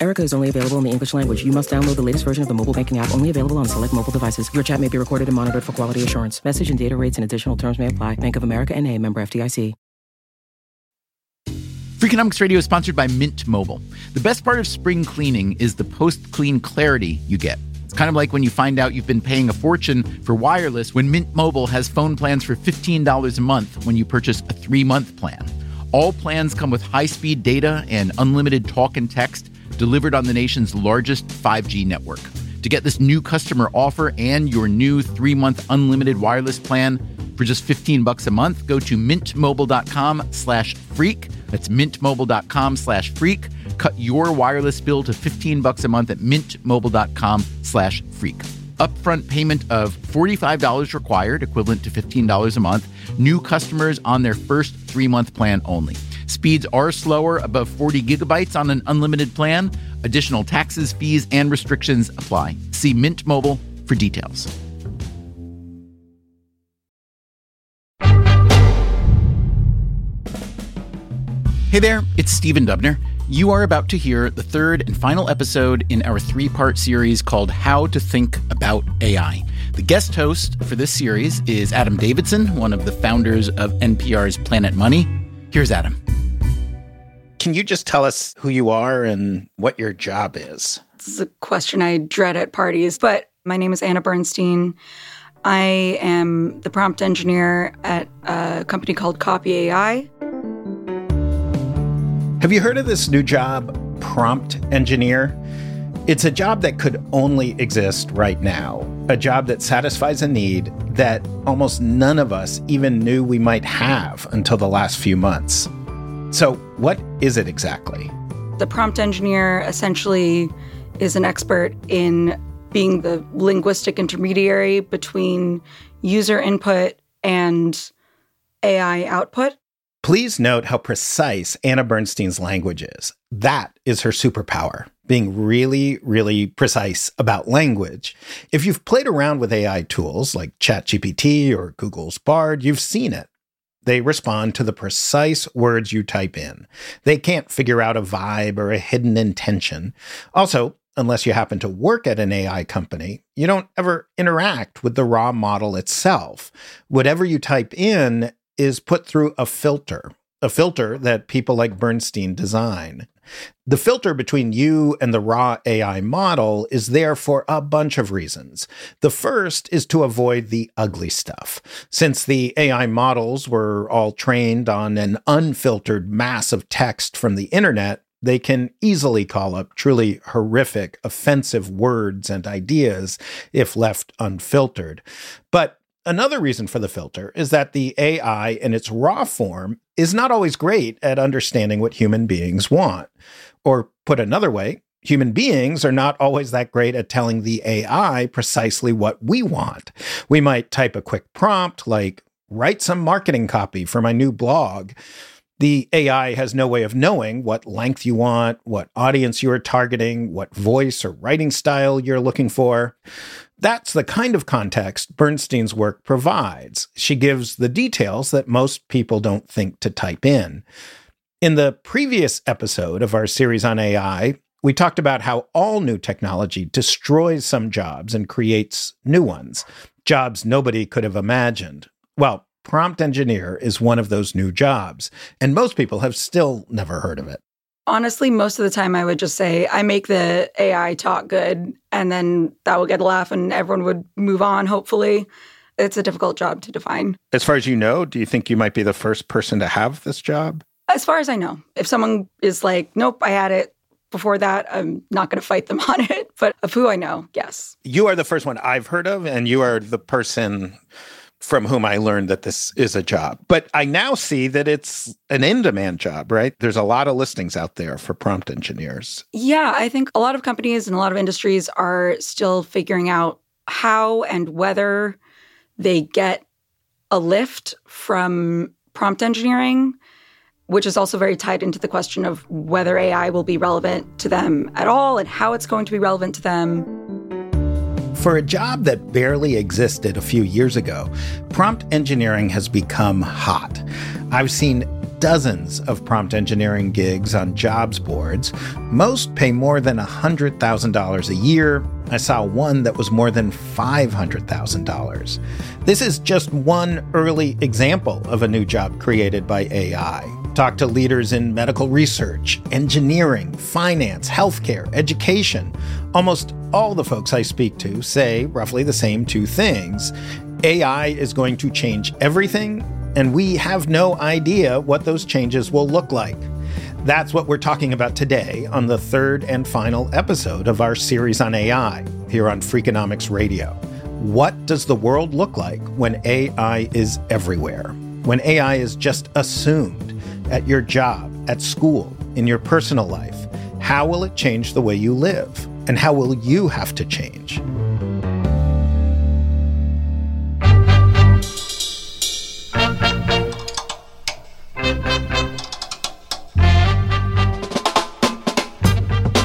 Erica is only available in the English language. You must download the latest version of the mobile banking app, only available on select mobile devices. Your chat may be recorded and monitored for quality assurance. Message and data rates and additional terms may apply. Bank of America and a member FDIC. Freakonomics Radio is sponsored by Mint Mobile. The best part of spring cleaning is the post clean clarity you get. It's kind of like when you find out you've been paying a fortune for wireless when Mint Mobile has phone plans for $15 a month when you purchase a three month plan. All plans come with high speed data and unlimited talk and text delivered on the nation's largest 5G network. To get this new customer offer and your new three month unlimited wireless plan for just 15 bucks a month, go to mintmobile.com slash freak. That's mintmobile.com slash freak. Cut your wireless bill to 15 bucks a month at mintmobile.com slash freak. Upfront payment of $45 required, equivalent to $15 a month. New customers on their first three month plan only. Speeds are slower, above 40 gigabytes on an unlimited plan. Additional taxes, fees, and restrictions apply. See Mint Mobile for details. Hey there, it's Stephen Dubner. You are about to hear the third and final episode in our three part series called How to Think About AI. The guest host for this series is Adam Davidson, one of the founders of NPR's Planet Money. Here's Adam. Can you just tell us who you are and what your job is? This is a question I dread at parties, but my name is Anna Bernstein. I am the prompt engineer at a company called Copy AI. Have you heard of this new job, prompt engineer? It's a job that could only exist right now, a job that satisfies a need that almost none of us even knew we might have until the last few months. So, what is it exactly? The prompt engineer essentially is an expert in being the linguistic intermediary between user input and AI output. Please note how precise Anna Bernstein's language is. That is her superpower, being really, really precise about language. If you've played around with AI tools like ChatGPT or Google's Bard, you've seen it. They respond to the precise words you type in. They can't figure out a vibe or a hidden intention. Also, unless you happen to work at an AI company, you don't ever interact with the raw model itself. Whatever you type in is put through a filter, a filter that people like Bernstein design. The filter between you and the raw AI model is there for a bunch of reasons. The first is to avoid the ugly stuff. Since the AI models were all trained on an unfiltered mass of text from the internet, they can easily call up truly horrific, offensive words and ideas if left unfiltered. But Another reason for the filter is that the AI in its raw form is not always great at understanding what human beings want. Or put another way, human beings are not always that great at telling the AI precisely what we want. We might type a quick prompt like, write some marketing copy for my new blog. The AI has no way of knowing what length you want, what audience you are targeting, what voice or writing style you're looking for. That's the kind of context Bernstein's work provides. She gives the details that most people don't think to type in. In the previous episode of our series on AI, we talked about how all new technology destroys some jobs and creates new ones, jobs nobody could have imagined. Well, prompt engineer is one of those new jobs, and most people have still never heard of it. Honestly, most of the time I would just say, I make the AI talk good, and then that would get a laugh and everyone would move on, hopefully. It's a difficult job to define. As far as you know, do you think you might be the first person to have this job? As far as I know, if someone is like, nope, I had it before that, I'm not going to fight them on it. But of who I know, yes. You are the first one I've heard of, and you are the person from whom I learned that this is a job. But I now see that it's an in demand job, right? There's a lot of listings out there for prompt engineers. Yeah, I think a lot of companies and a lot of industries are still figuring out how and whether they get a lift from prompt engineering, which is also very tied into the question of whether AI will be relevant to them at all and how it's going to be relevant to them. For a job that barely existed a few years ago, prompt engineering has become hot. I've seen dozens of prompt engineering gigs on jobs boards. Most pay more than $100,000 a year. I saw one that was more than $500,000. This is just one early example of a new job created by AI. Talk to leaders in medical research, engineering, finance, healthcare, education. Almost all the folks I speak to say roughly the same two things. AI is going to change everything and we have no idea what those changes will look like. That's what we're talking about today on the third and final episode of our series on AI here on Freakonomics Radio. What does the world look like when AI is everywhere? When AI is just assumed at your job, at school, in your personal life? How will it change the way you live? And how will you have to change?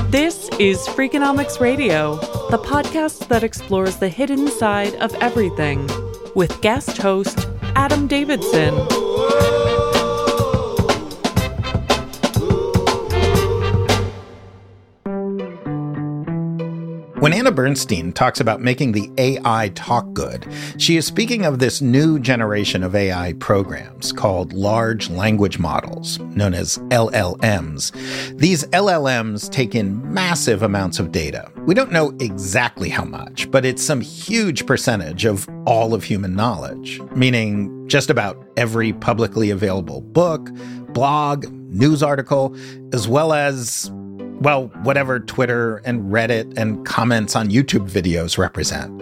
This is Freakonomics Radio, the podcast that explores the hidden side of everything, with guest host Adam Davidson. When Anna Bernstein talks about making the AI talk good, she is speaking of this new generation of AI programs called large language models, known as LLMs. These LLMs take in massive amounts of data. We don't know exactly how much, but it's some huge percentage of all of human knowledge, meaning just about every publicly available book, blog, news article, as well as well, whatever Twitter and Reddit and comments on YouTube videos represent.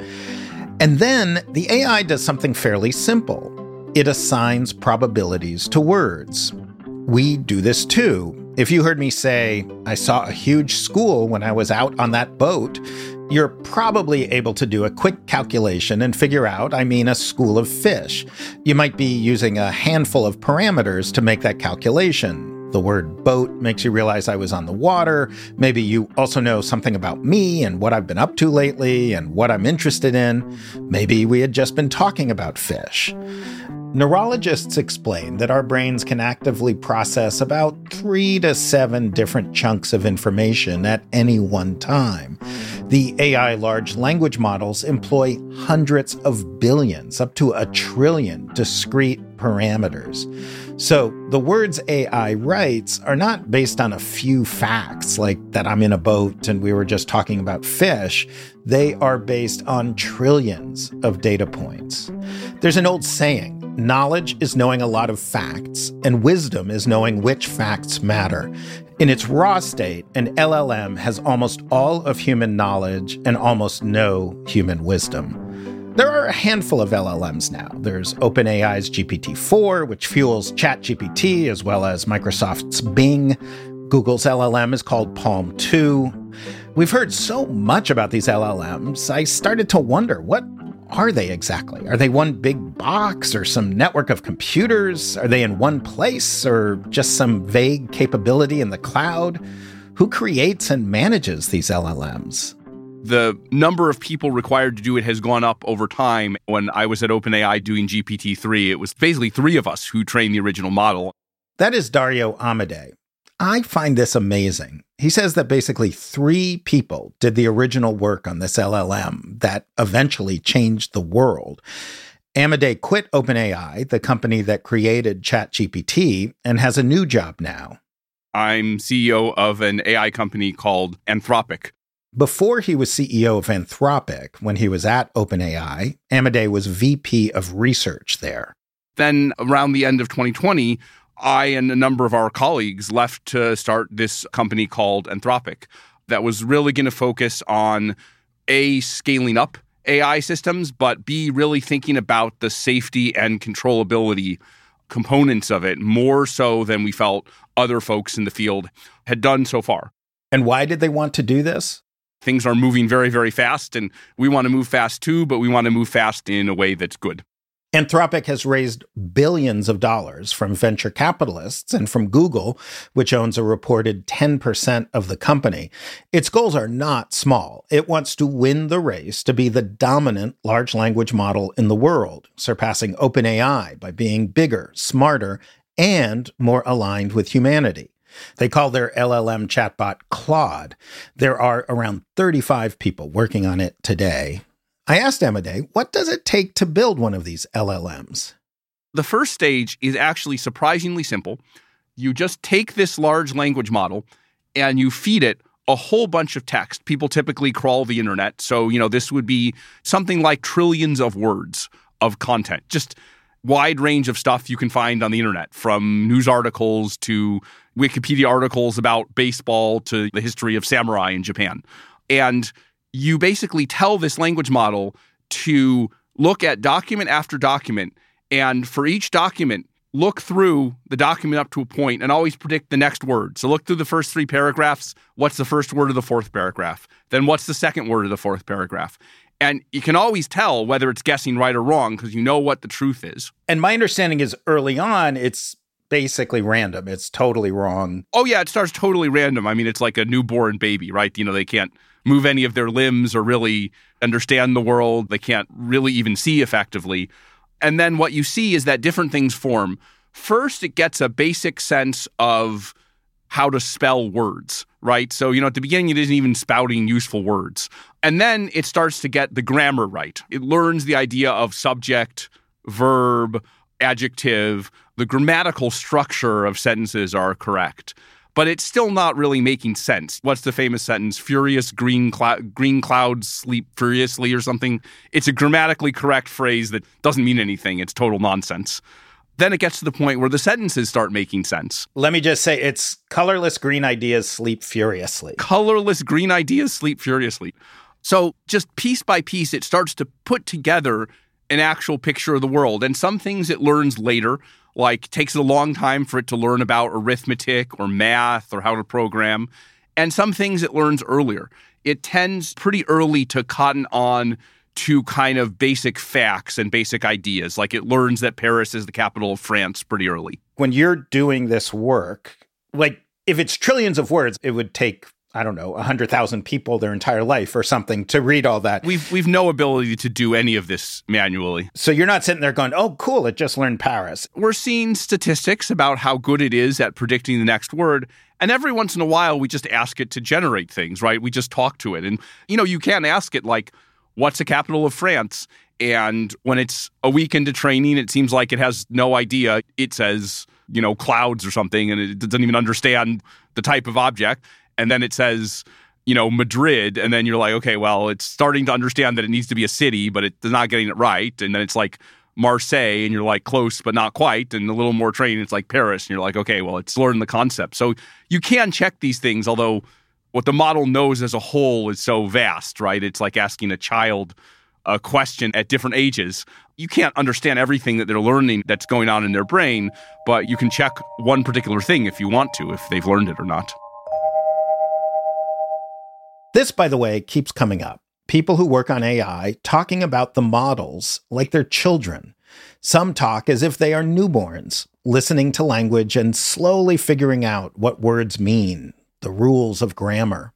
And then the AI does something fairly simple it assigns probabilities to words. We do this too. If you heard me say, I saw a huge school when I was out on that boat, you're probably able to do a quick calculation and figure out I mean a school of fish. You might be using a handful of parameters to make that calculation. The word boat makes you realize I was on the water. Maybe you also know something about me and what I've been up to lately and what I'm interested in. Maybe we had just been talking about fish. Neurologists explain that our brains can actively process about three to seven different chunks of information at any one time. The AI large language models employ hundreds of billions, up to a trillion discrete parameters. So the words AI writes are not based on a few facts, like that I'm in a boat and we were just talking about fish. They are based on trillions of data points. There's an old saying knowledge is knowing a lot of facts, and wisdom is knowing which facts matter. In its raw state, an LLM has almost all of human knowledge and almost no human wisdom. There are a handful of LLMs now. There's OpenAI's GPT 4, which fuels ChatGPT, as well as Microsoft's Bing. Google's LLM is called Palm 2. We've heard so much about these LLMs, I started to wonder what are they exactly? Are they one big box or some network of computers? Are they in one place or just some vague capability in the cloud? Who creates and manages these LLMs? the number of people required to do it has gone up over time. When I was at OpenAI doing GPT 3, it was basically three of us who trained the original model. That is Dario Amodei. I find this amazing. He says that basically three people did the original work on this LLM that eventually changed the world. Amodei quit OpenAI, the company that created ChatGPT, and has a new job now. I'm CEO of an AI company called Anthropic, before he was CEO of Anthropic, when he was at OpenAI, Amodei was VP of research there. Then, around the end of 2020, I and a number of our colleagues left to start this company called Anthropic that was really going to focus on A, scaling up AI systems, but B, really thinking about the safety and controllability components of it more so than we felt other folks in the field had done so far. And why did they want to do this? things are moving very, very fast, and we want to move fast too, but we want to move fast in a way that's good. Anthropic has raised billions of dollars from venture capitalists and from Google, which owns a reported 10% of the company. Its goals are not small. It wants to win the race to be the dominant large language model in the world, surpassing OpenAI by being bigger, smarter, and more aligned with humanity. They call their LLM chatbot Claude. There are around 35 people working on it today. I asked Day, what does it take to build one of these LLMs? The first stage is actually surprisingly simple. You just take this large language model and you feed it a whole bunch of text. People typically crawl the internet. So, you know, this would be something like trillions of words of content, just wide range of stuff you can find on the internet from news articles to Wikipedia articles about baseball to the history of samurai in Japan. And you basically tell this language model to look at document after document and for each document look through the document up to a point and always predict the next word. So look through the first three paragraphs. What's the first word of the fourth paragraph? Then what's the second word of the fourth paragraph? And you can always tell whether it's guessing right or wrong because you know what the truth is. And my understanding is early on, it's basically random. It's totally wrong. Oh, yeah, it starts totally random. I mean, it's like a newborn baby, right? You know, they can't move any of their limbs or really understand the world. They can't really even see effectively. And then what you see is that different things form. First, it gets a basic sense of how to spell words, right? So, you know, at the beginning, it isn't even spouting useful words. And then it starts to get the grammar right. It learns the idea of subject, verb, adjective. The grammatical structure of sentences are correct but it's still not really making sense. What's the famous sentence? Furious green cloud, green clouds sleep furiously or something. It's a grammatically correct phrase that doesn't mean anything. It's total nonsense. Then it gets to the point where the sentences start making sense. Let me just say it's colorless green ideas sleep furiously. Colorless green ideas sleep furiously. So just piece by piece, it starts to put together an actual picture of the world. And some things it learns later, like takes a long time for it to learn about arithmetic or math or how to program. And some things it learns earlier. It tends pretty early to cotton on to kind of basic facts and basic ideas. Like it learns that paris is the capital of france pretty early. When you're doing this work like if it's trillions of words it would take I don't know, 100,000 people their entire life or something to read all that. We've we've no ability to do any of this manually. So you're not sitting there going, "Oh, cool, it just learned Paris." We're seeing statistics about how good it is at predicting the next word, and every once in a while we just ask it to generate things, right? We just talk to it. And you know, you can ask it like, "What's the capital of France?" And when it's a week into training, it seems like it has no idea. It says, you know, clouds or something, and it doesn't even understand the type of object and then it says you know Madrid, and then you're like, okay, well, it's starting to understand that it needs to be a city, but it's not getting it right, and then it's like Marseille, and you're like close but not quite, and a little more training, it's like Paris, and you're like, okay, well, it's learning the concept. So you can check these things, although what the model knows as a whole is so vast, right? It's like asking a child a question at different ages. You can't understand everything that they're learning that's going on in their brain, but you can check one particular thing if you want to, if they've learned it or not. This, by the way, keeps coming up. People who work on AI talking about the models like they're children. Some talk as if they are newborns, listening to language and slowly figuring out what words mean, the rules of grammar.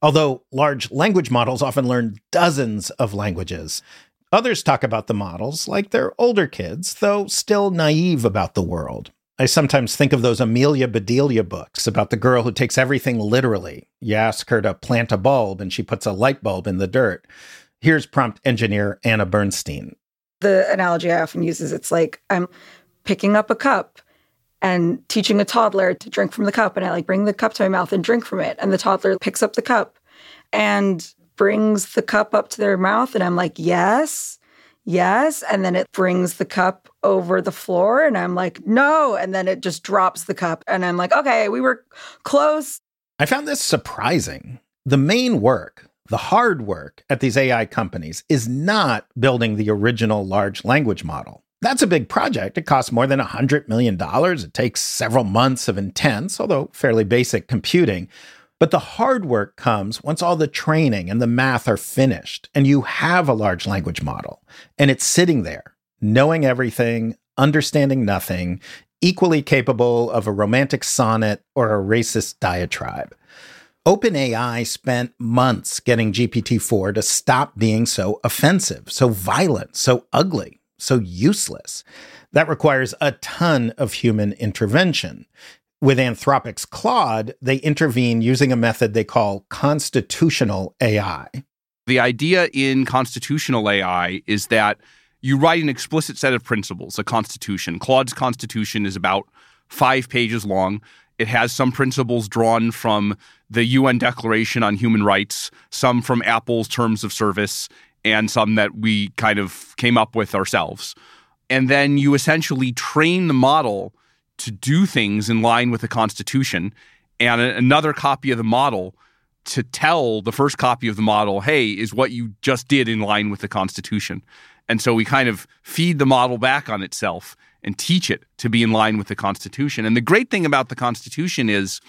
Although large language models often learn dozens of languages, others talk about the models like they're older kids, though still naive about the world. I sometimes think of those Amelia Bedelia books about the girl who takes everything literally. You ask her to plant a bulb and she puts a light bulb in the dirt. Here's prompt engineer Anna Bernstein. The analogy I often use is it's like I'm picking up a cup and teaching a toddler to drink from the cup. And I like bring the cup to my mouth and drink from it. And the toddler picks up the cup and brings the cup up to their mouth. And I'm like, yes yes. And then it brings the cup over the floor. And I'm like, no. And then it just drops the cup. And I'm like, okay, we were close. I found this surprising. The main work, the hard work at these AI companies is not building the original large language model. That's a big project. It costs more than $100 million. It takes several months of intense, although fairly basic computing. But the hard work comes once all the training and the math are finished and you have a large language model and it's sitting there knowing everything, understanding nothing, equally capable of a romantic sonnet or a racist diatribe. OpenAI spent months getting GPT 4 to stop being so offensive, so violent, so ugly, so useless. That requires a ton of human intervention. With Anthropic's Claude, they intervene using a method they call constitutional AI. The idea in constitutional AI is that you write an explicit set of principles, a constitution. Claude's constitution is about five pages long. It has some principles drawn from the UN Declaration on Human Rights, some from Apple's terms of service, and some that we kind of came up with ourselves. And then you essentially train the model to do things in line with the Constitution, and another copy of the model to tell the first copy of the model, hey, is what you just did in line with the Constitution. And so we kind of feed the model back on itself and teach it to be in line with the Constitution. And the great thing about the Constitution is,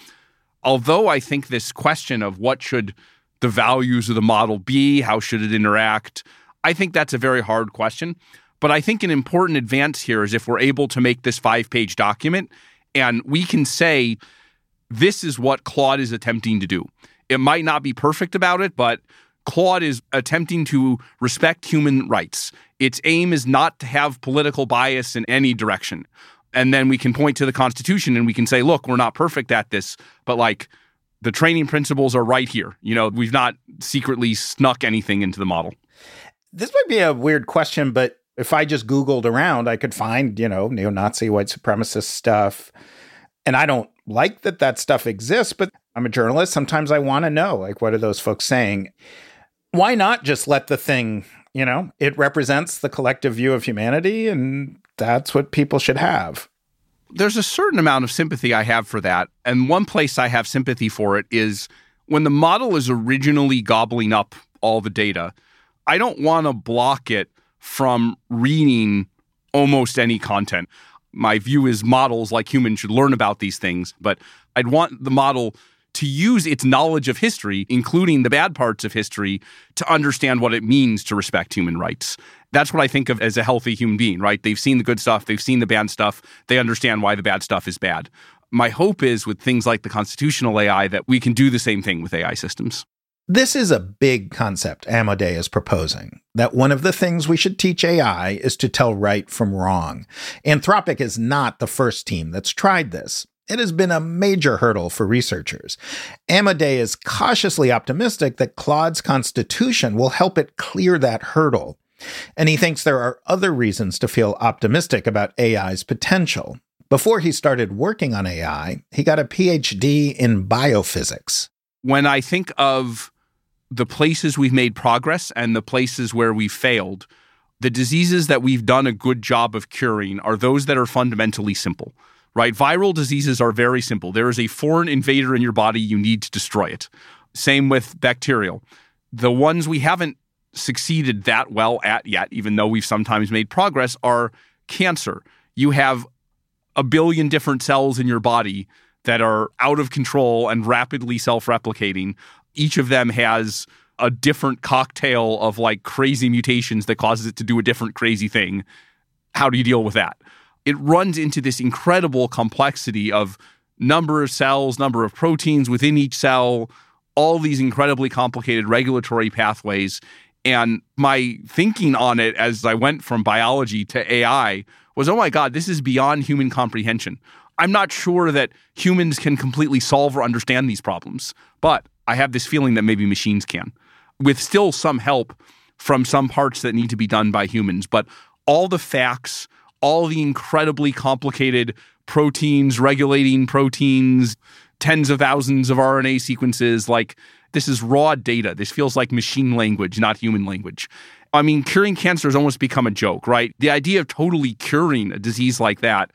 although I think this question of what should the values of the model be, how should it interact, I think that's a very hard question. But I think an important advance here is if we're able to make this five page document and we can say, this is what Claude is attempting to do. It might not be perfect about it, but Claude is attempting to respect human rights. Its aim is not to have political bias in any direction. And then we can point to the Constitution and we can say, look, we're not perfect at this, but like the training principles are right here. You know, we've not secretly snuck anything into the model. This might be a weird question, but if I just Googled around, I could find, you know, neo Nazi, white supremacist stuff. And I don't like that that stuff exists, but I'm a journalist. Sometimes I want to know, like, what are those folks saying? why not just let the thing, you know, it represents the collective view of humanity and that's what people should have. There's a certain amount of sympathy I have for that. And one place I have sympathy for it is when the model is originally gobbling up all the data, I don't want to block it from reading almost any content. My view is models, like humans, should learn about these things, but I'd want the model to use its knowledge of history, including the bad parts of history, to understand what it means to respect human rights. That's what I think of as a healthy human being, right? They've seen the good stuff, they've seen the bad stuff, they understand why the bad stuff is bad. My hope is with things like the constitutional AI that we can do the same thing with AI systems. This is a big concept Amodei is proposing that one of the things we should teach AI is to tell right from wrong. Anthropic is not the first team that's tried this. It has been a major hurdle for researchers. Amodei is cautiously optimistic that Claude's constitution will help it clear that hurdle. And he thinks there are other reasons to feel optimistic about AI's potential. Before he started working on AI, he got a PhD in biophysics. When I think of the places we've made progress and the places where we've failed, the diseases that we've done a good job of curing are those that are fundamentally simple right? Viral diseases are very simple. There is a foreign invader in your body, you need to destroy it. Same with bacterial. The ones we haven't succeeded that well at yet, even though we've sometimes made progress, are cancer. You have a billion different cells in your body that are out of control and rapidly self replicating. Each of them has a different cocktail of like crazy mutations that causes it to do a different crazy thing. How do you deal with that? it runs into this incredible complexity of number of cells, number of proteins within each cell, all these incredibly complicated regulatory pathways. And my thinking on it as I went from biology to AI was, oh my God, this is beyond human comprehension. I'm not sure that humans can completely solve or understand these problems, but I have this feeling that maybe machines can, with still some help from some parts that need to be done by humans. But all the facts, all the incredibly complicated proteins, regulating proteins, tens of thousands of RNA sequences. Like, this is raw data. This feels like machine language, not human language. I mean, curing cancer has almost become a joke, right? The idea of totally curing a disease like that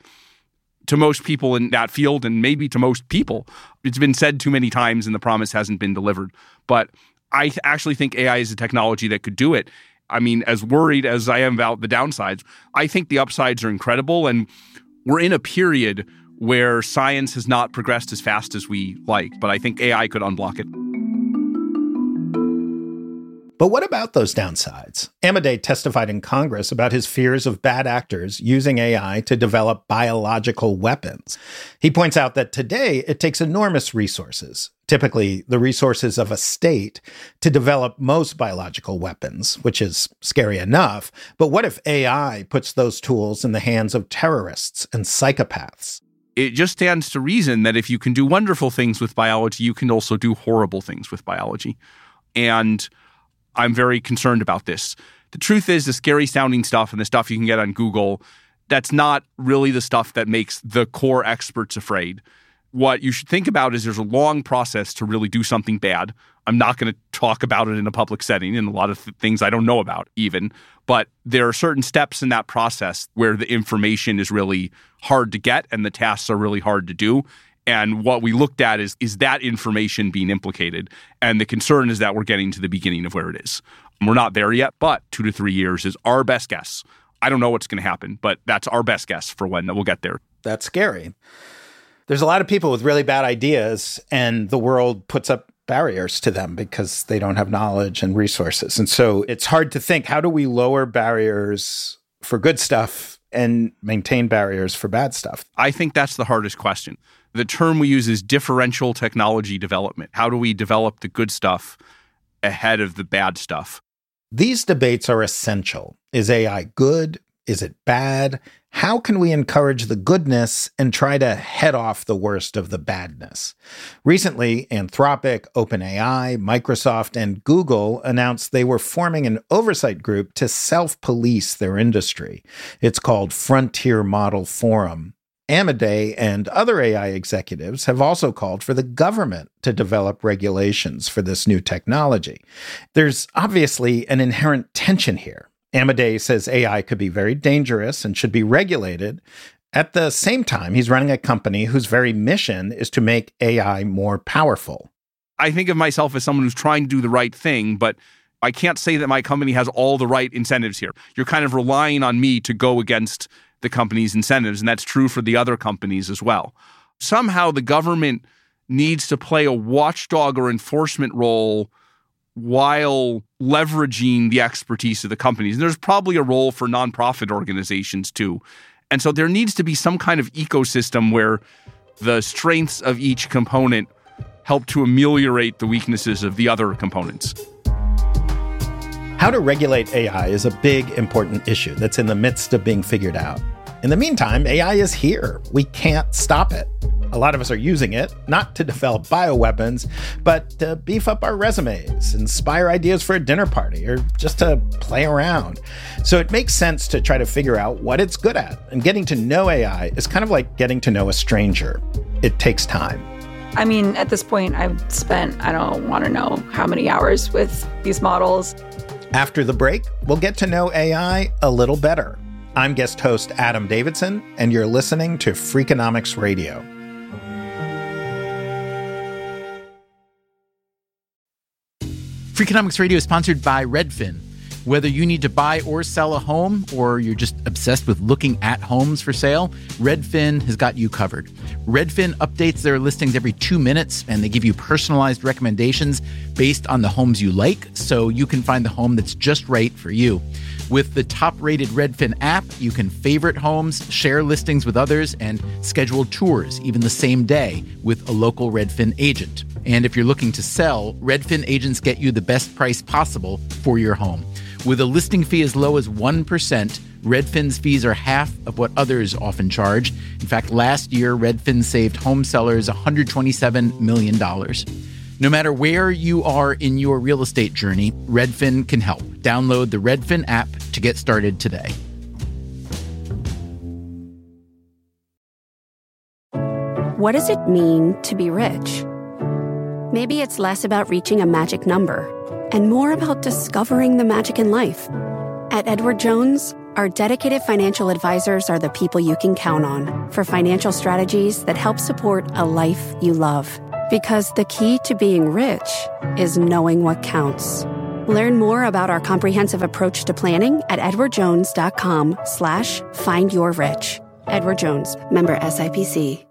to most people in that field and maybe to most people, it's been said too many times and the promise hasn't been delivered. But I actually think AI is a technology that could do it. I mean, as worried as I am about the downsides, I think the upsides are incredible. And we're in a period where science has not progressed as fast as we like, but I think AI could unblock it. But what about those downsides? Amodei testified in Congress about his fears of bad actors using AI to develop biological weapons. He points out that today it takes enormous resources, typically the resources of a state, to develop most biological weapons, which is scary enough. But what if AI puts those tools in the hands of terrorists and psychopaths? It just stands to reason that if you can do wonderful things with biology, you can also do horrible things with biology. And I'm very concerned about this. The truth is, the scary sounding stuff and the stuff you can get on Google, that's not really the stuff that makes the core experts afraid. What you should think about is there's a long process to really do something bad. I'm not going to talk about it in a public setting and a lot of th- things I don't know about even, but there are certain steps in that process where the information is really hard to get and the tasks are really hard to do. And what we looked at is is that information being implicated? And the concern is that we're getting to the beginning of where it is. We're not there yet, but two to three years is our best guess. I don't know what's going to happen, but that's our best guess for when we'll get there. That's scary. There's a lot of people with really bad ideas, and the world puts up barriers to them because they don't have knowledge and resources. And so it's hard to think how do we lower barriers for good stuff and maintain barriers for bad stuff? I think that's the hardest question. The term we use is differential technology development. How do we develop the good stuff ahead of the bad stuff? These debates are essential. Is AI good? Is it bad? How can we encourage the goodness and try to head off the worst of the badness? Recently, Anthropic, OpenAI, Microsoft, and Google announced they were forming an oversight group to self police their industry. It's called Frontier Model Forum. Amodei and other AI executives have also called for the government to develop regulations for this new technology. There's obviously an inherent tension here. Amodei says AI could be very dangerous and should be regulated. At the same time, he's running a company whose very mission is to make AI more powerful. I think of myself as someone who's trying to do the right thing, but I can't say that my company has all the right incentives here. You're kind of relying on me to go against the company's incentives, and that's true for the other companies as well. Somehow the government needs to play a watchdog or enforcement role while leveraging the expertise of the companies. And there's probably a role for nonprofit organizations too. And so there needs to be some kind of ecosystem where the strengths of each component help to ameliorate the weaknesses of the other components. How to regulate AI is a big, important issue that's in the midst of being figured out. In the meantime, AI is here. We can't stop it. A lot of us are using it, not to develop bioweapons, but to beef up our resumes, inspire ideas for a dinner party, or just to play around. So it makes sense to try to figure out what it's good at. And getting to know AI is kind of like getting to know a stranger. It takes time. I mean, at this point, I've spent, I don't want to know how many hours with these models. After the break, we'll get to know AI a little better. I'm guest host Adam Davidson, and you're listening to Freakonomics Radio. Freakonomics Radio is sponsored by Redfin. Whether you need to buy or sell a home, or you're just obsessed with looking at homes for sale, Redfin has got you covered. Redfin updates their listings every two minutes, and they give you personalized recommendations based on the homes you like, so you can find the home that's just right for you. With the top rated Redfin app, you can favorite homes, share listings with others, and schedule tours even the same day with a local Redfin agent. And if you're looking to sell, Redfin agents get you the best price possible for your home. With a listing fee as low as 1%, Redfin's fees are half of what others often charge. In fact, last year, Redfin saved home sellers $127 million. No matter where you are in your real estate journey, Redfin can help. Download the Redfin app to get started today. What does it mean to be rich? Maybe it's less about reaching a magic number and more about discovering the magic in life. At Edward Jones, our dedicated financial advisors are the people you can count on for financial strategies that help support a life you love. Because the key to being rich is knowing what counts. Learn more about our comprehensive approach to planning at edwardjones.com slash find your rich. Edward Jones, member SIPC.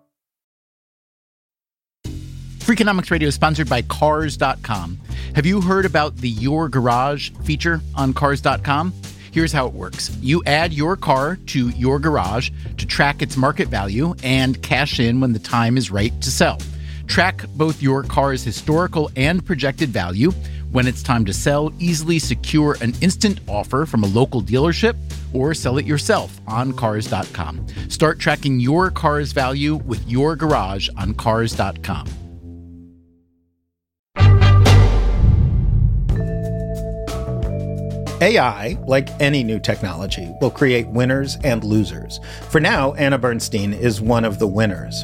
Freakonomics Radio is sponsored by Cars.com. Have you heard about the Your Garage feature on Cars.com? Here's how it works you add your car to your garage to track its market value and cash in when the time is right to sell. Track both your car's historical and projected value. When it's time to sell, easily secure an instant offer from a local dealership or sell it yourself on Cars.com. Start tracking your car's value with your garage on Cars.com. AI, like any new technology, will create winners and losers. For now, Anna Bernstein is one of the winners.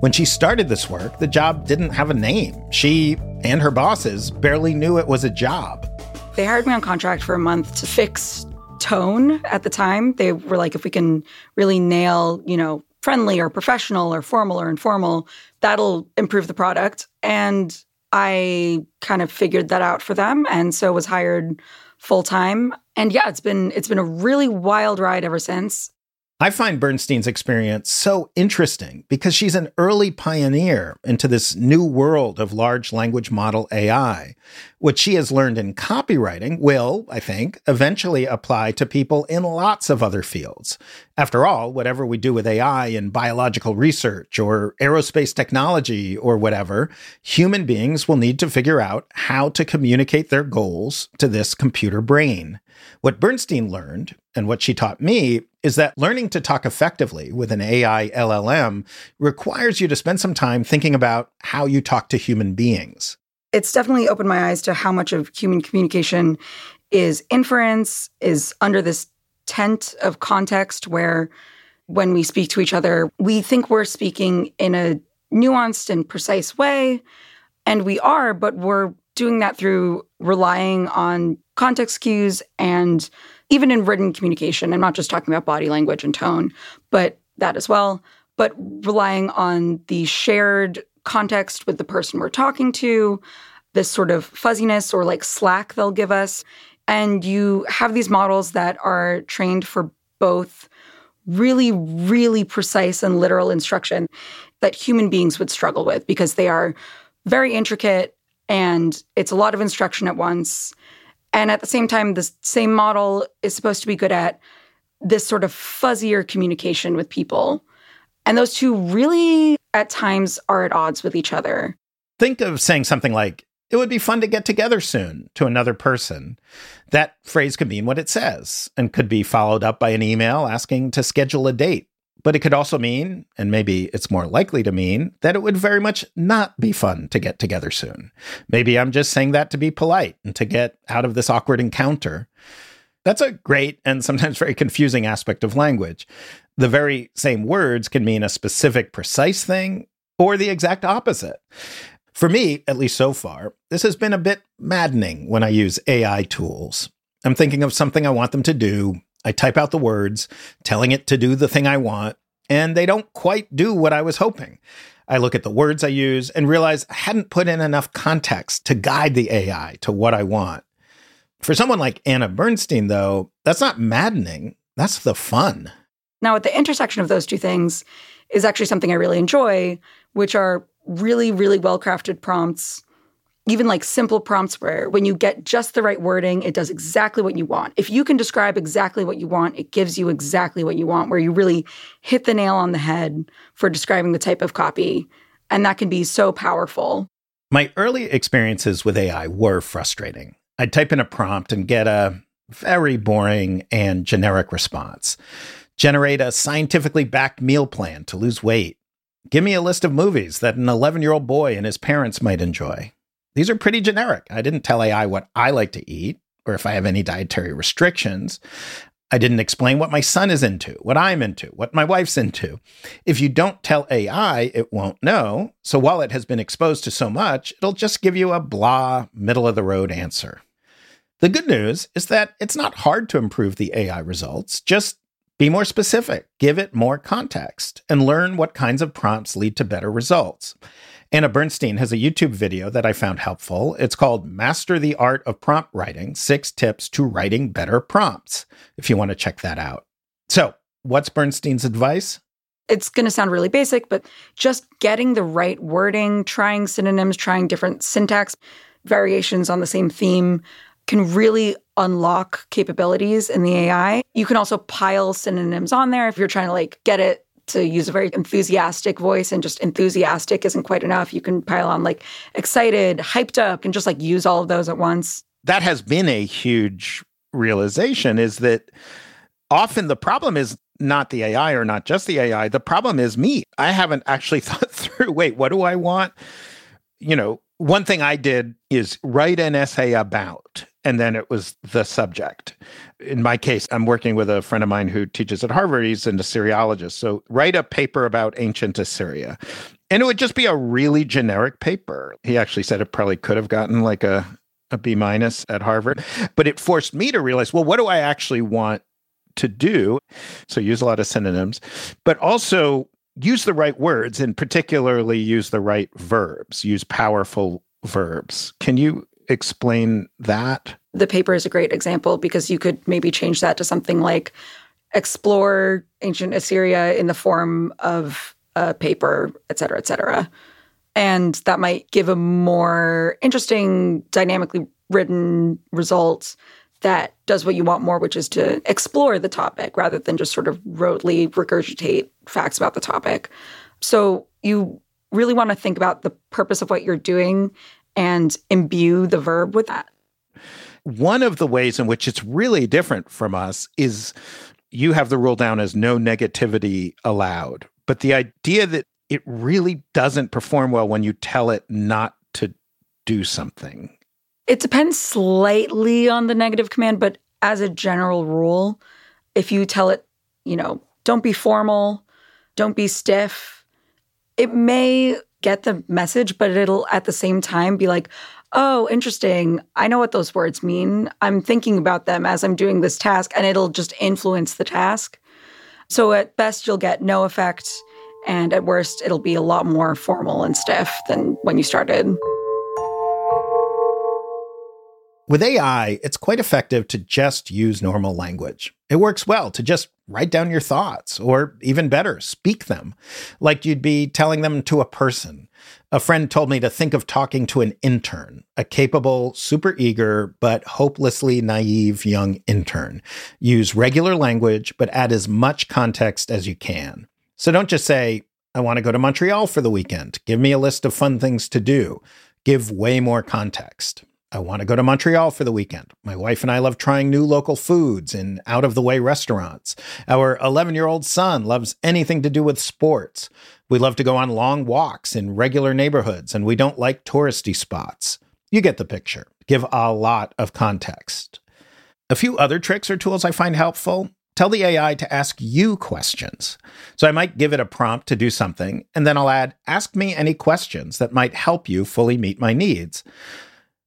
When she started this work, the job didn't have a name. She and her bosses barely knew it was a job. They hired me on contract for a month to fix tone at the time. They were like, if we can really nail, you know, friendly or professional or formal or informal, that'll improve the product. And I kind of figured that out for them and so was hired full time. And yeah, it's been it's been a really wild ride ever since. I find Bernstein's experience so interesting because she's an early pioneer into this new world of large language model AI. What she has learned in copywriting will, I think, eventually apply to people in lots of other fields. After all, whatever we do with AI in biological research or aerospace technology or whatever, human beings will need to figure out how to communicate their goals to this computer brain. What Bernstein learned, and what she taught me, is that learning to talk effectively with an AI LLM requires you to spend some time thinking about how you talk to human beings. It's definitely opened my eyes to how much of human communication is inference, is under this tent of context where when we speak to each other, we think we're speaking in a nuanced and precise way. And we are, but we're doing that through relying on context cues and even in written communication. I'm not just talking about body language and tone, but that as well, but relying on the shared context with the person we're talking to, this sort of fuzziness or like slack they'll give us. And you have these models that are trained for both really, really precise and literal instruction that human beings would struggle with because they are very intricate and it's a lot of instruction at once. And at the same time, the same model is supposed to be good at this sort of fuzzier communication with people. And those two really, at times, are at odds with each other. Think of saying something like, it would be fun to get together soon to another person. That phrase could mean what it says and could be followed up by an email asking to schedule a date. But it could also mean, and maybe it's more likely to mean, that it would very much not be fun to get together soon. Maybe I'm just saying that to be polite and to get out of this awkward encounter. That's a great and sometimes very confusing aspect of language. The very same words can mean a specific, precise thing or the exact opposite. For me, at least so far, this has been a bit maddening when I use AI tools. I'm thinking of something I want them to do. I type out the words, telling it to do the thing I want, and they don't quite do what I was hoping. I look at the words I use and realize I hadn't put in enough context to guide the AI to what I want. For someone like Anna Bernstein, though, that's not maddening. That's the fun. Now, at the intersection of those two things is actually something I really enjoy, which are really, really well crafted prompts, even like simple prompts where when you get just the right wording, it does exactly what you want. If you can describe exactly what you want, it gives you exactly what you want, where you really hit the nail on the head for describing the type of copy. And that can be so powerful. My early experiences with AI were frustrating. I'd type in a prompt and get a very boring and generic response. Generate a scientifically backed meal plan to lose weight Give me a list of movies that an 11 year old boy and his parents might enjoy. These are pretty generic. I didn't tell AI what I like to eat or if I have any dietary restrictions. I didn't explain what my son is into, what I'm into, what my wife's into. If you don't tell AI, it won't know. So while it has been exposed to so much, it'll just give you a blah, middle of the road answer. The good news is that it's not hard to improve the AI results. Just be more specific, give it more context, and learn what kinds of prompts lead to better results. Anna Bernstein has a YouTube video that I found helpful. It's called Master the Art of Prompt Writing Six Tips to Writing Better Prompts, if you want to check that out. So, what's Bernstein's advice? It's going to sound really basic, but just getting the right wording, trying synonyms, trying different syntax variations on the same theme can really unlock capabilities in the AI. You can also pile synonyms on there if you're trying to like get it to use a very enthusiastic voice and just enthusiastic isn't quite enough. You can pile on like excited, hyped up, and just like use all of those at once. That has been a huge realization is that often the problem is not the AI or not just the AI. The problem is me. I haven't actually thought through wait, what do I want? You know, one thing I did is write an essay about, and then it was the subject. In my case, I'm working with a friend of mine who teaches at Harvard. He's an Assyriologist. So write a paper about ancient Assyria. And it would just be a really generic paper. He actually said it probably could have gotten like a, a B minus at Harvard. But it forced me to realize, well, what do I actually want to do? So use a lot of synonyms, but also use the right words and particularly use the right verbs, use powerful verbs. Can you explain that? The paper is a great example because you could maybe change that to something like explore ancient Assyria in the form of a paper, et cetera, et cetera. And that might give a more interesting, dynamically written result that does what you want more, which is to explore the topic rather than just sort of rotely regurgitate facts about the topic. So you really want to think about the purpose of what you're doing and imbue the verb with that. One of the ways in which it's really different from us is you have the rule down as no negativity allowed. But the idea that it really doesn't perform well when you tell it not to do something it depends slightly on the negative command, but as a general rule, if you tell it, you know, don't be formal, don't be stiff, it may get the message, but it'll at the same time be like, oh, interesting. I know what those words mean. I'm thinking about them as I'm doing this task, and it'll just influence the task. So at best, you'll get no effect. And at worst, it'll be a lot more formal and stiff than when you started. With AI, it's quite effective to just use normal language. It works well to just write down your thoughts, or even better, speak them, like you'd be telling them to a person. A friend told me to think of talking to an intern, a capable, super eager, but hopelessly naive young intern. Use regular language, but add as much context as you can. So don't just say, I want to go to Montreal for the weekend. Give me a list of fun things to do. Give way more context. I want to go to Montreal for the weekend. My wife and I love trying new local foods in out of the way restaurants. Our 11 year old son loves anything to do with sports. We love to go on long walks in regular neighborhoods, and we don't like touristy spots. You get the picture. Give a lot of context. A few other tricks or tools I find helpful. Tell the AI to ask you questions. So I might give it a prompt to do something, and then I'll add, Ask me any questions that might help you fully meet my needs.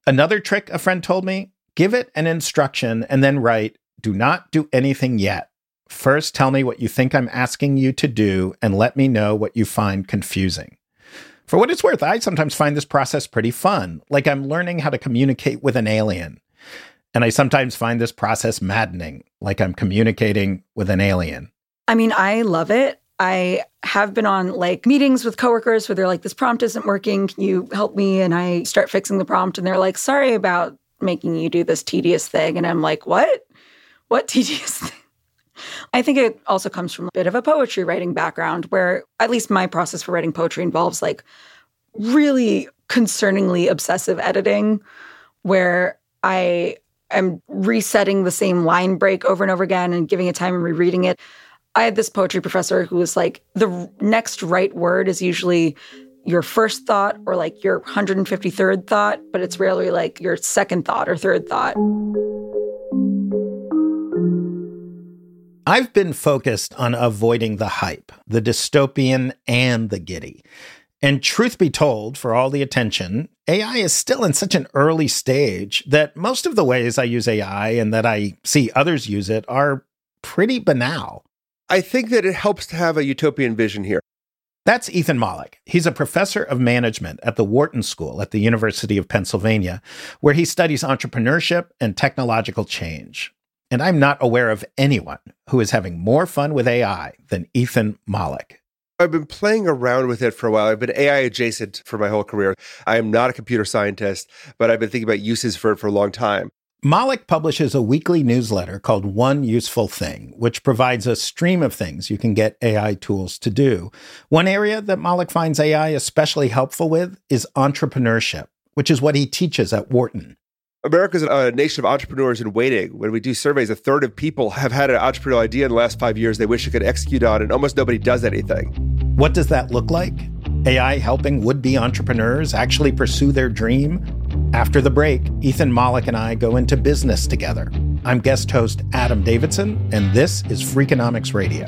Another trick a friend told me give it an instruction and then write, do not do anything yet. First, tell me what you think I'm asking you to do and let me know what you find confusing. For what it's worth, I sometimes find this process pretty fun, like I'm learning how to communicate with an alien. And I sometimes find this process maddening, like I'm communicating with an alien. I mean, I love it. I have been on like meetings with coworkers where they're like, this prompt isn't working. Can you help me? And I start fixing the prompt and they're like, sorry about making you do this tedious thing. And I'm like, what? What tedious thing? I think it also comes from a bit of a poetry writing background where at least my process for writing poetry involves like really concerningly obsessive editing where I am resetting the same line break over and over again and giving it time and rereading it. I had this poetry professor who was like, the next right word is usually your first thought or like your 153rd thought, but it's rarely like your second thought or third thought. I've been focused on avoiding the hype, the dystopian and the giddy. And truth be told, for all the attention, AI is still in such an early stage that most of the ways I use AI and that I see others use it are pretty banal. I think that it helps to have a utopian vision here. That's Ethan Mollick. He's a professor of management at the Wharton School at the University of Pennsylvania, where he studies entrepreneurship and technological change. And I'm not aware of anyone who is having more fun with AI than Ethan Mollick. I've been playing around with it for a while. I've been AI adjacent for my whole career. I am not a computer scientist, but I've been thinking about uses for it for a long time. Mollick publishes a weekly newsletter called One Useful Thing, which provides a stream of things you can get AI tools to do. One area that Mollick finds AI especially helpful with is entrepreneurship, which is what he teaches at Wharton. America's a nation of entrepreneurs in waiting. When we do surveys, a third of people have had an entrepreneurial idea in the last five years they wish they could execute on, and almost nobody does anything. What does that look like? AI helping would be entrepreneurs actually pursue their dream? After the break, Ethan Mollick and I go into business together. I'm guest host Adam Davidson, and this is Freakonomics Radio.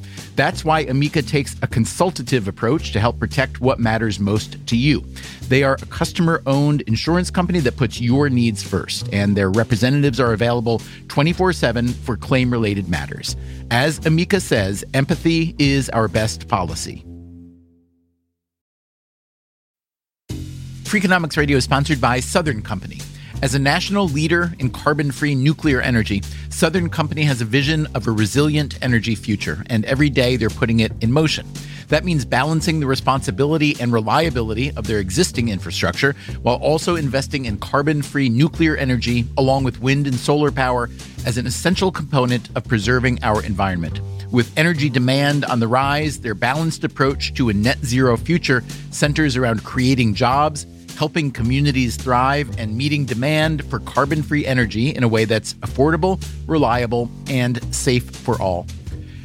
That's why Amica takes a consultative approach to help protect what matters most to you. They are a customer owned insurance company that puts your needs first, and their representatives are available 24 7 for claim related matters. As Amica says, empathy is our best policy. Freakonomics Radio is sponsored by Southern Company. As a national leader in carbon free nuclear energy, Southern Company has a vision of a resilient energy future, and every day they're putting it in motion. That means balancing the responsibility and reliability of their existing infrastructure while also investing in carbon free nuclear energy along with wind and solar power as an essential component of preserving our environment. With energy demand on the rise, their balanced approach to a net zero future centers around creating jobs helping communities thrive and meeting demand for carbon free energy in a way that's affordable, reliable, and safe for all.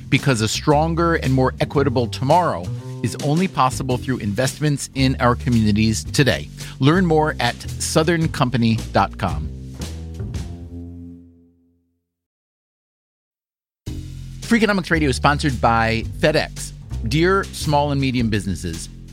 Because a stronger and more equitable tomorrow is only possible through investments in our communities today. Learn more at southerncompany.com. Freakonomics Radio is sponsored by FedEx. Dear small and medium businesses,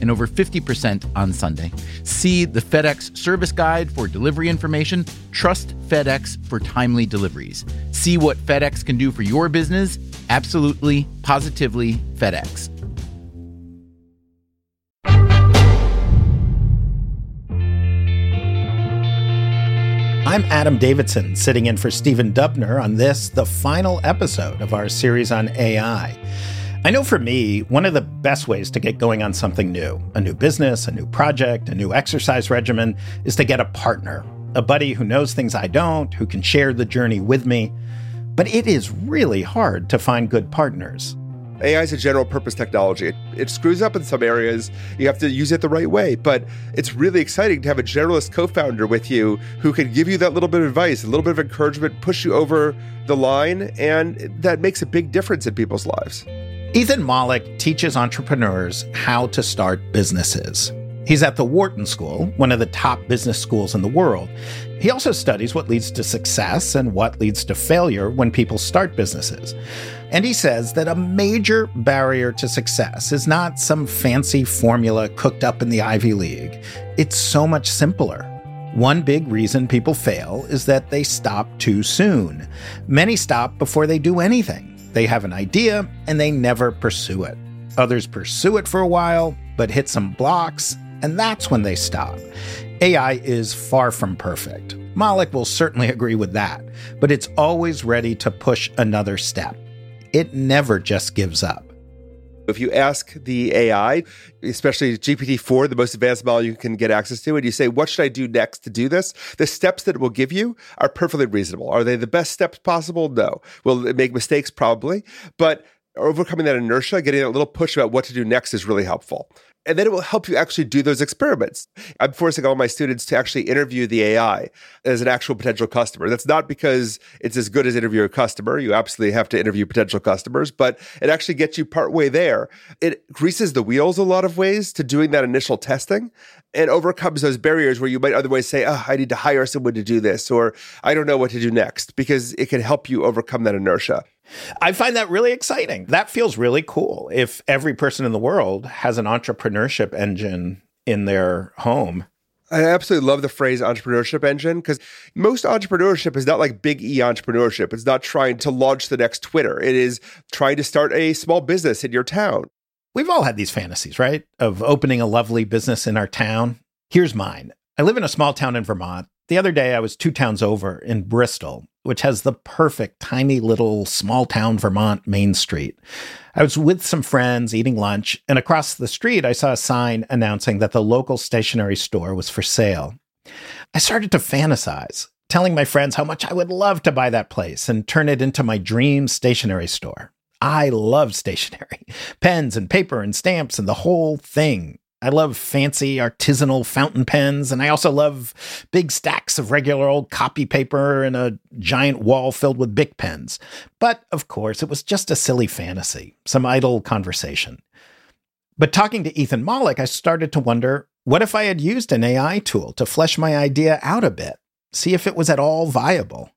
and over 50% on Sunday. See the FedEx service guide for delivery information. Trust FedEx for timely deliveries. See what FedEx can do for your business. Absolutely, positively FedEx. I'm Adam Davidson, sitting in for Stephen Dubner on this, the final episode of our series on AI. I know for me, one of the best ways to get going on something new, a new business, a new project, a new exercise regimen, is to get a partner, a buddy who knows things I don't, who can share the journey with me. But it is really hard to find good partners. AI is a general purpose technology. It, it, screws up in some areas. You have to use it the right way. But it's really exciting to have a generalist co founder with you who can give you that little bit of advice, a little bit of encouragement, push you over the line. And that makes a big difference in people's lives. Ethan Mollick teaches entrepreneurs how to start businesses. He's at the Wharton School, one of the top business schools in the world. He also studies what leads to success and what leads to failure when people start businesses. And he says that a major barrier to success is not some fancy formula cooked up in the Ivy League. It's so much simpler. One big reason people fail is that they stop too soon. Many stop before they do anything. They have an idea and they never pursue it. Others pursue it for a while, but hit some blocks, and that's when they stop. AI is far from perfect. Mollick will certainly agree with that, but it's always ready to push another step. It never just gives up. If you ask the AI, especially GPT-4, the most advanced model you can get access to, and you say, what should I do next to do this? The steps that it will give you are perfectly reasonable. Are they the best steps possible? No. Will it make mistakes? Probably. But overcoming that inertia, getting that little push about what to do next is really helpful. And then it will help you actually do those experiments. I'm forcing all my students to actually interview the AI as an actual potential customer. That's not because it's as good as interview a customer. You absolutely have to interview potential customers, but it actually gets you partway there. It greases the wheels a lot of ways to doing that initial testing and overcomes those barriers where you might otherwise say, oh, I need to hire someone to do this, or I don't know what to do next, because it can help you overcome that inertia. I find that really exciting. That feels really cool. If every person in the world has an entrepreneurship engine in their home. I absolutely love the phrase entrepreneurship engine because most entrepreneurship is not like big E entrepreneurship. It's not trying to launch the next Twitter. It is trying to start a small business in your town. We've all had these fantasies, right? Of opening a lovely business in our town. Here's mine. I live in a small town in Vermont. The other day, I was two towns over in Bristol, which has the perfect tiny little small town Vermont Main Street. I was with some friends eating lunch, and across the street, I saw a sign announcing that the local stationery store was for sale. I started to fantasize, telling my friends how much I would love to buy that place and turn it into my dream stationery store. I love stationery, pens and paper and stamps and the whole thing. I love fancy artisanal fountain pens, and I also love big stacks of regular old copy paper and a giant wall filled with Bic pens. But of course, it was just a silly fantasy, some idle conversation. But talking to Ethan Mollick, I started to wonder what if I had used an AI tool to flesh my idea out a bit, see if it was at all viable?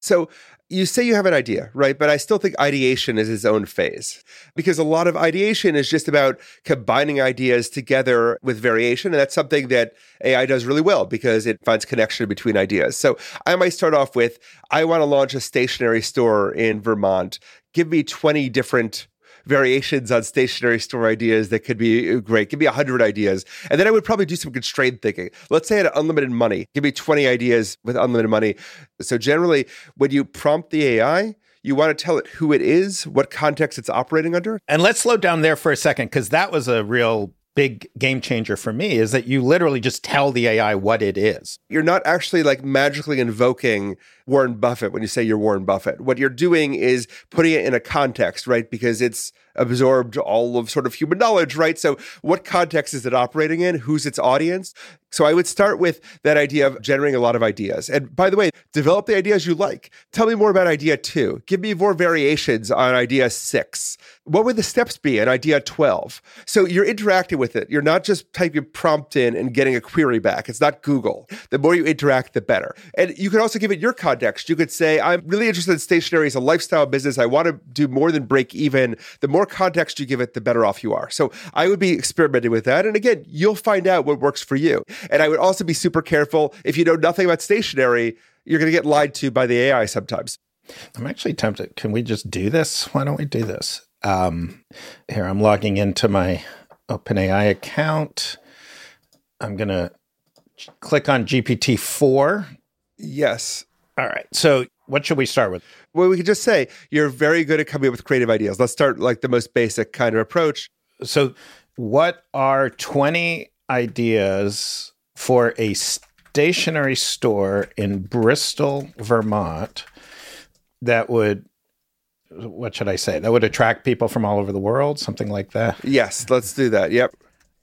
So, you say you have an idea, right? But I still think ideation is its own phase because a lot of ideation is just about combining ideas together with variation. And that's something that AI does really well because it finds connection between ideas. So I might start off with I want to launch a stationery store in Vermont. Give me 20 different variations on stationery store ideas that could be uh, great. Give me 100 ideas. And then I would probably do some constrained thinking. Let's say I had unlimited money. Give me 20 ideas with unlimited money. So generally, when you prompt the AI, you want to tell it who it is, what context it's operating under. And let's slow down there for a second, because that was a real big game changer for me is that you literally just tell the AI what it is. You're not actually like magically invoking Warren Buffett when you say you're Warren Buffett. What you're doing is putting it in a context, right? Because it's absorbed all of sort of human knowledge, right? So, what context is it operating in? Who's its audience? So, I would start with that idea of generating a lot of ideas. And by the way, develop the ideas you like. Tell me more about idea two. Give me more variations on idea six. What would the steps be in idea 12? So, you're interacting with it. You're not just typing prompt in and getting a query back. It's not Google. The more you interact, the better. And you can also give it your context. You could say, I'm really interested in stationery as a lifestyle business. I want to do more than break even. The more more context you give it, the better off you are. So I would be experimenting with that. And again, you'll find out what works for you. And I would also be super careful if you know nothing about stationery, you're going to get lied to by the AI sometimes. I'm actually tempted. Can we just do this? Why don't we do this? Um, here, I'm logging into my OpenAI account. I'm going to click on GPT 4. Yes. All right. So, what should we start with? well, we could just say you're very good at coming up with creative ideas. Let's start like the most basic kind of approach. So, what are 20 ideas for a stationery store in Bristol, Vermont that would what should I say? That would attract people from all over the world, something like that. Yes, let's do that. Yep.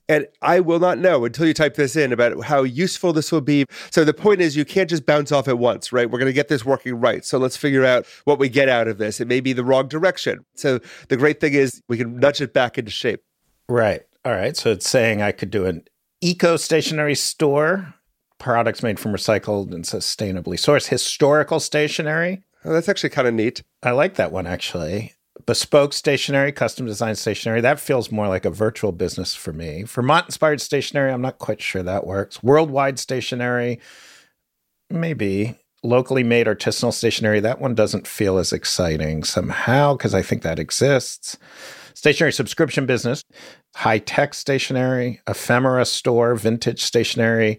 And I will not know until you type this in about how useful this will be. So the point is, you can't just bounce off at once, right? We're going to get this working right. So let's figure out what we get out of this. It may be the wrong direction. So the great thing is, we can nudge it back into shape. Right. All right. So it's saying I could do an eco stationery store, products made from recycled and sustainably sourced, historical stationery. Oh, that's actually kind of neat. I like that one actually bespoke stationery, custom design stationery. That feels more like a virtual business for me. Vermont inspired stationery, I'm not quite sure that works. Worldwide stationery, maybe. Locally made artisanal stationery, that one doesn't feel as exciting somehow because I think that exists. Stationery subscription business, high tech stationery, ephemera store, vintage stationery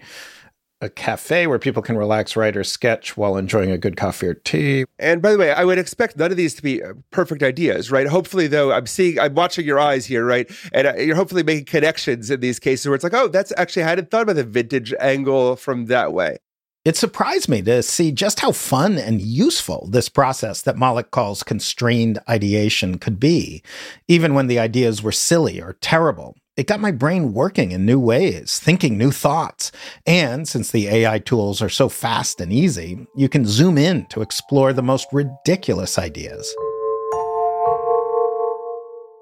a cafe where people can relax, write, or sketch while enjoying a good coffee or tea. And by the way, I would expect none of these to be uh, perfect ideas, right? Hopefully, though, I'm seeing, I'm watching your eyes here, right? And uh, you're hopefully making connections in these cases where it's like, oh, that's actually, I hadn't thought about the vintage angle from that way. It surprised me to see just how fun and useful this process that Mollick calls constrained ideation could be, even when the ideas were silly or terrible. It got my brain working in new ways, thinking new thoughts. And since the AI tools are so fast and easy, you can zoom in to explore the most ridiculous ideas.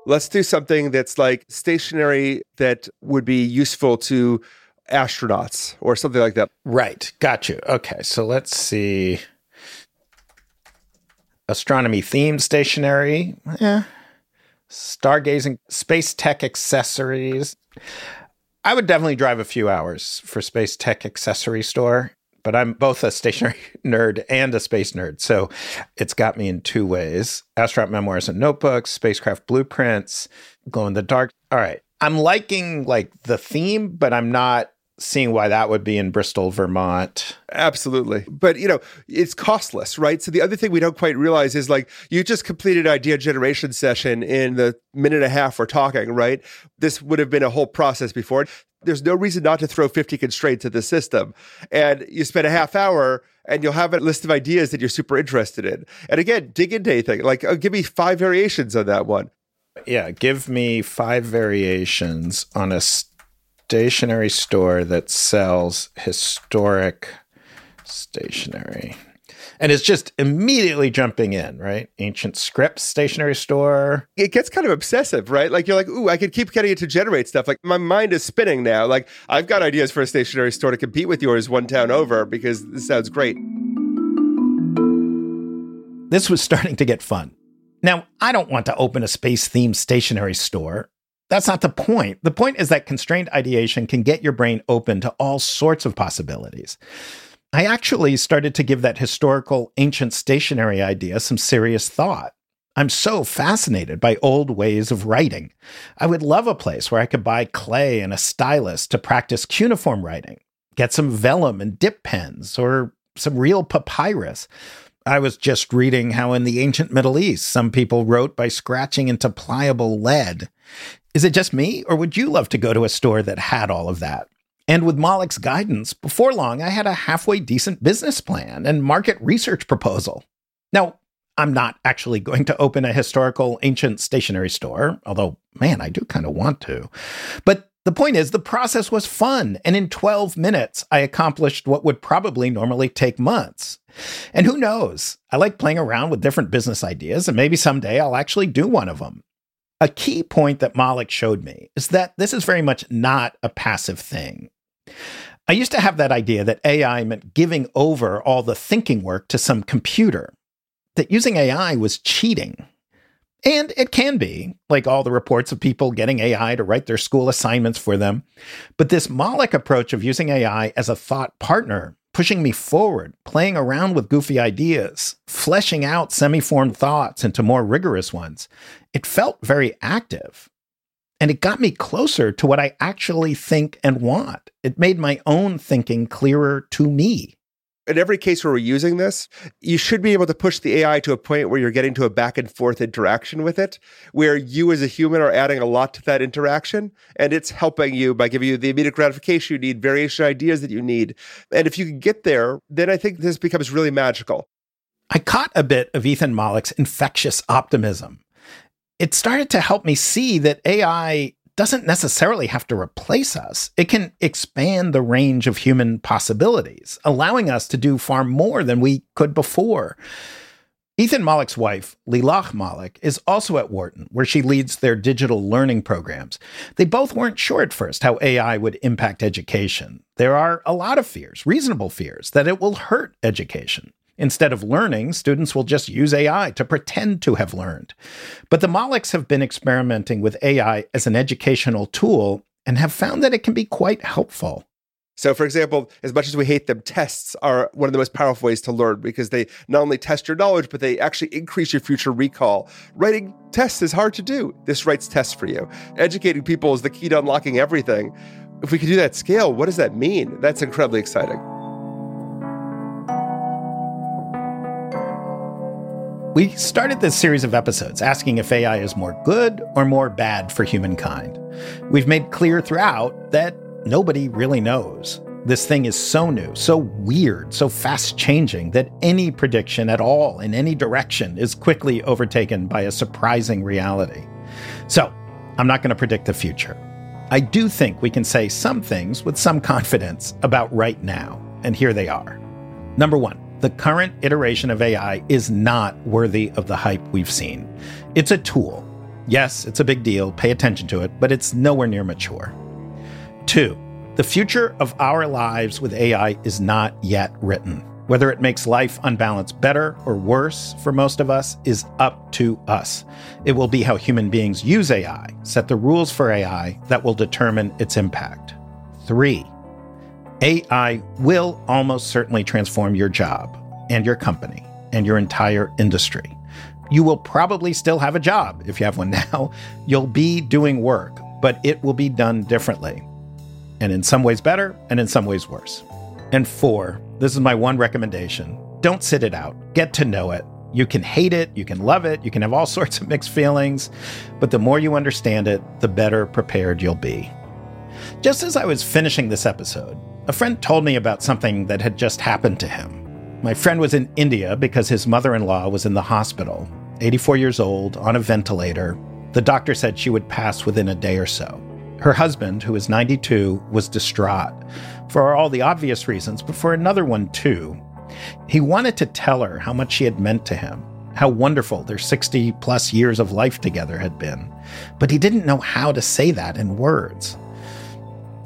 Let's do something that's like stationery that would be useful to astronauts or something like that. Right. Got you. Okay. So let's see. Astronomy themed stationery. Yeah. Stargazing, space tech accessories. I would definitely drive a few hours for space tech accessory store, but I'm both a stationery nerd and a space nerd. So it's got me in two ways astronaut memoirs and notebooks, spacecraft blueprints, glow in the dark. All right. I'm liking like the theme, but I'm not seeing why that would be in Bristol, Vermont. Absolutely. But, you know, it's costless, right? So the other thing we don't quite realize is like you just completed idea generation session in the minute and a half we're talking, right? This would have been a whole process before. There's no reason not to throw 50 constraints at the system. And you spend a half hour and you'll have a list of ideas that you're super interested in. And again, dig into anything. Like, oh, give me five variations on that one. Yeah, give me five variations on a stationery store that sells historic stationery. And it's just immediately jumping in, right? Ancient scripts stationery store. It gets kind of obsessive, right? Like you're like, ooh, I could keep getting it to generate stuff. Like my mind is spinning now. Like I've got ideas for a stationery store to compete with yours one town over because this sounds great. This was starting to get fun. Now, I don't want to open a space themed stationery store. That's not the point. The point is that constrained ideation can get your brain open to all sorts of possibilities. I actually started to give that historical ancient stationery idea some serious thought. I'm so fascinated by old ways of writing. I would love a place where I could buy clay and a stylus to practice cuneiform writing, get some vellum and dip pens, or some real papyrus. I was just reading how in the ancient Middle East, some people wrote by scratching into pliable lead. Is it just me, or would you love to go to a store that had all of that? And with Mollick's guidance, before long, I had a halfway decent business plan and market research proposal. Now, I'm not actually going to open a historical ancient stationery store, although, man, I do kind of want to. But the point is, the process was fun, and in 12 minutes, I accomplished what would probably normally take months. And who knows? I like playing around with different business ideas, and maybe someday I'll actually do one of them. A key point that Mollick showed me is that this is very much not a passive thing. I used to have that idea that AI meant giving over all the thinking work to some computer, that using AI was cheating. And it can be, like all the reports of people getting AI to write their school assignments for them. But this Mollick approach of using AI as a thought partner pushing me forward, playing around with goofy ideas, fleshing out semi formed thoughts into more rigorous ones. It felt very active. And it got me closer to what I actually think and want. It made my own thinking clearer to me in every case where we're using this, you should be able to push the AI to a point where you're getting to a back and forth interaction with it, where you as a human are adding a lot to that interaction and it's helping you by giving you the immediate gratification you need, variation ideas that you need. And if you can get there, then I think this becomes really magical. I caught a bit of Ethan Mollick's infectious optimism. It started to help me see that AI doesn't necessarily have to replace us. It can expand the range of human possibilities, allowing us to do far more than we could before. Ethan Mollick's wife, Lilach Mollick, is also at Wharton, where she leads their digital learning programs. They both weren't sure at first how AI would impact education. There are a lot of fears, reasonable fears, that it will hurt education. Instead of learning, students will just use AI to pretend to have learned. But the Mollicks have been experimenting with AI as an educational tool and have found that it can be quite helpful. So, for example, as much as we hate them, tests are one of the most powerful ways to learn because they not only test your knowledge, but they actually increase your future recall. Writing tests is hard to do. This writes tests for you. Educating people is the key to unlocking everything. If we could do that scale, what does that mean? That's incredibly exciting. We started this series of episodes asking if AI is more good or more bad for humankind. We've made clear throughout that nobody really knows. This thing is so new, so weird, so fast changing that any prediction at all in any direction is quickly overtaken by a surprising reality. So, I'm not going to predict the future. I do think we can say some things with some confidence about right now, and here they are. Number one, the current iteration of AI is not worthy of the hype we've seen. It's a tool. Yes, it's a big deal, pay attention to it, but it's nowhere near mature. Two, the future of our lives with AI is not yet written. Whether it makes life unbalanced better or worse for most of us is up to us. It will be how human beings use AI, set the rules for AI that will determine its impact. Three, AI will almost certainly transform your job and your company and your entire industry. You will probably still have a job if you have one now. You'll be doing work, but it will be done differently. And in some ways better, and in some ways worse. And four, this is my one recommendation don't sit it out, get to know it. You can hate it, you can love it, you can have all sorts of mixed feelings, but the more you understand it, the better prepared you'll be. Just as I was finishing this episode, a friend told me about something that had just happened to him. My friend was in India because his mother in law was in the hospital, 84 years old, on a ventilator. The doctor said she would pass within a day or so. Her husband, who is 92, was distraught for all the obvious reasons, but for another one too. He wanted to tell her how much she had meant to him, how wonderful their 60 plus years of life together had been, but he didn't know how to say that in words.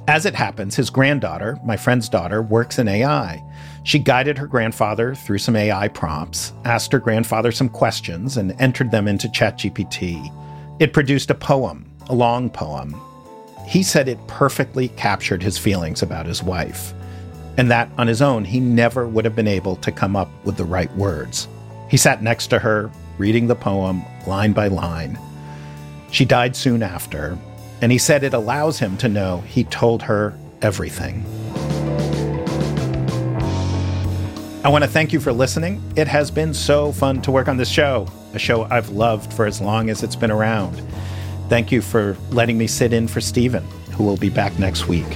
As it happens, his granddaughter, my friend's daughter, works in AI. She guided her grandfather through some AI prompts, asked her grandfather some questions, and entered them into ChatGPT. It produced a poem, a long poem, he said it perfectly captured his feelings about his wife, and that on his own, he never would have been able to come up with the right words. He sat next to her, reading the poem line by line. She died soon after, and he said it allows him to know he told her everything. I want to thank you for listening. It has been so fun to work on this show, a show I've loved for as long as it's been around. Thank you for letting me sit in for Stephen, who will be back next week.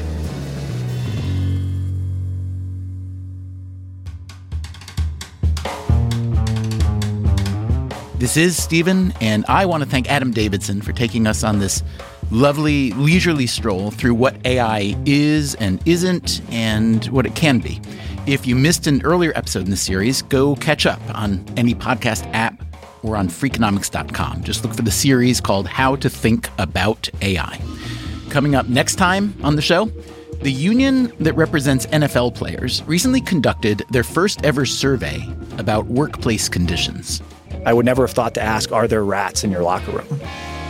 This is Stephen, and I want to thank Adam Davidson for taking us on this lovely, leisurely stroll through what AI is and isn't and what it can be. If you missed an earlier episode in the series, go catch up on any podcast app or on freakonomics.com. Just look for the series called How to Think About AI. Coming up next time on the show, the union that represents NFL players recently conducted their first ever survey about workplace conditions. I would never have thought to ask, Are there rats in your locker room?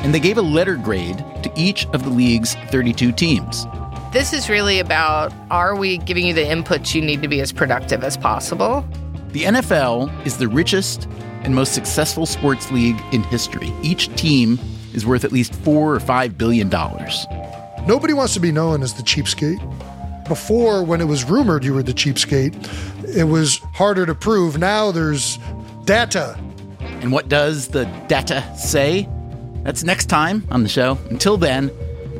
And they gave a letter grade to each of the league's 32 teams. This is really about are we giving you the inputs you need to be as productive as possible? The NFL is the richest and most successful sports league in history. Each team is worth at least four or five billion dollars. Nobody wants to be known as the cheapskate. Before, when it was rumored you were the cheapskate, it was harder to prove. Now there's data. And what does the data say? That's next time on the show. Until then,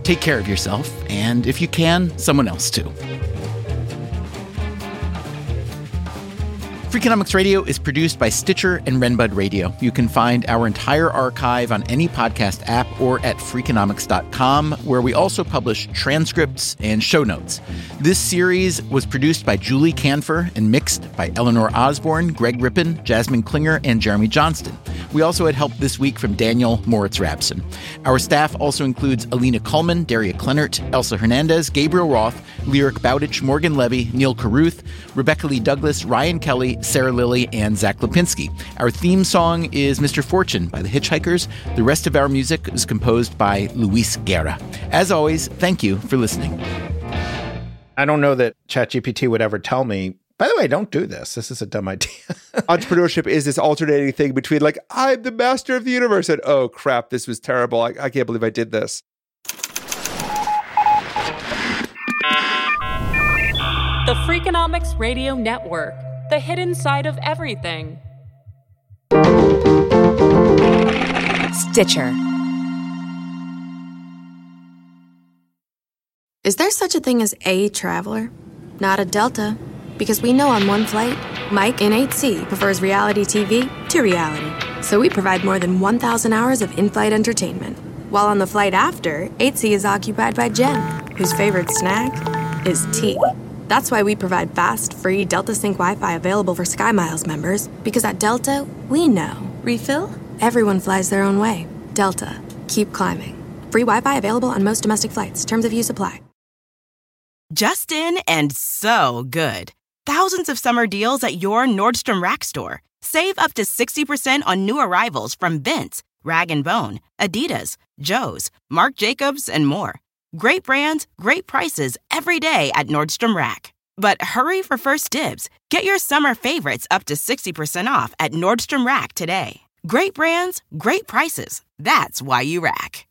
take care of yourself, and if you can, someone else too. Freakonomics Radio is produced by Stitcher and Renbud Radio. You can find our entire archive on any podcast app or at freakonomics.com, where we also publish transcripts and show notes. This series was produced by Julie Kanfer and mixed by Eleanor Osborne, Greg Rippin, Jasmine Klinger, and Jeremy Johnston. We also had help this week from Daniel Moritz Rabson. Our staff also includes Alina Kullman, Daria Klenert, Elsa Hernandez, Gabriel Roth, Lyric Bowditch, Morgan Levy, Neil Carruth, Rebecca Lee Douglas, Ryan Kelly, Sarah Lilly, and Zach Lipinski. Our theme song is Mr. Fortune by the Hitchhikers. The rest of our music is composed by Luis Guerra. As always, thank you for listening. I don't know that ChatGPT would ever tell me. By the way, don't do this. This is a dumb idea. Entrepreneurship is this alternating thing between like I'm the master of the universe and oh crap, this was terrible. I, I can't believe I did this. The Freakonomics Radio Network, the hidden side of everything. Stitcher. Is there such a thing as a traveler? Not a Delta. Because we know on one flight, Mike in 8C prefers reality TV to reality. So we provide more than 1,000 hours of in flight entertainment. While on the flight after, 8C is occupied by Jen, whose favorite snack is tea. That's why we provide fast, free Delta Sync Wi Fi available for SkyMiles members, because at Delta, we know. Refill? Everyone flies their own way. Delta, keep climbing. Free Wi Fi available on most domestic flights. Terms of use apply. Justin and so good. Thousands of summer deals at your Nordstrom Rack store. Save up to 60% on new arrivals from Vince, Rag & Bone, Adidas, Joe's, Marc Jacobs, and more. Great brands, great prices every day at Nordstrom Rack. But hurry for first dibs. Get your summer favorites up to 60% off at Nordstrom Rack today. Great brands, great prices. That's why you rack.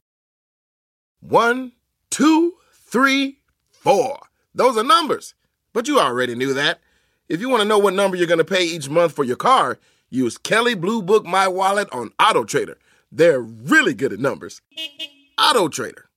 One, two, three, four. Those are numbers. But you already knew that. If you want to know what number you're going to pay each month for your car, use Kelley Blue Book My Wallet on Auto Trader. They're really good at numbers. Auto Trader.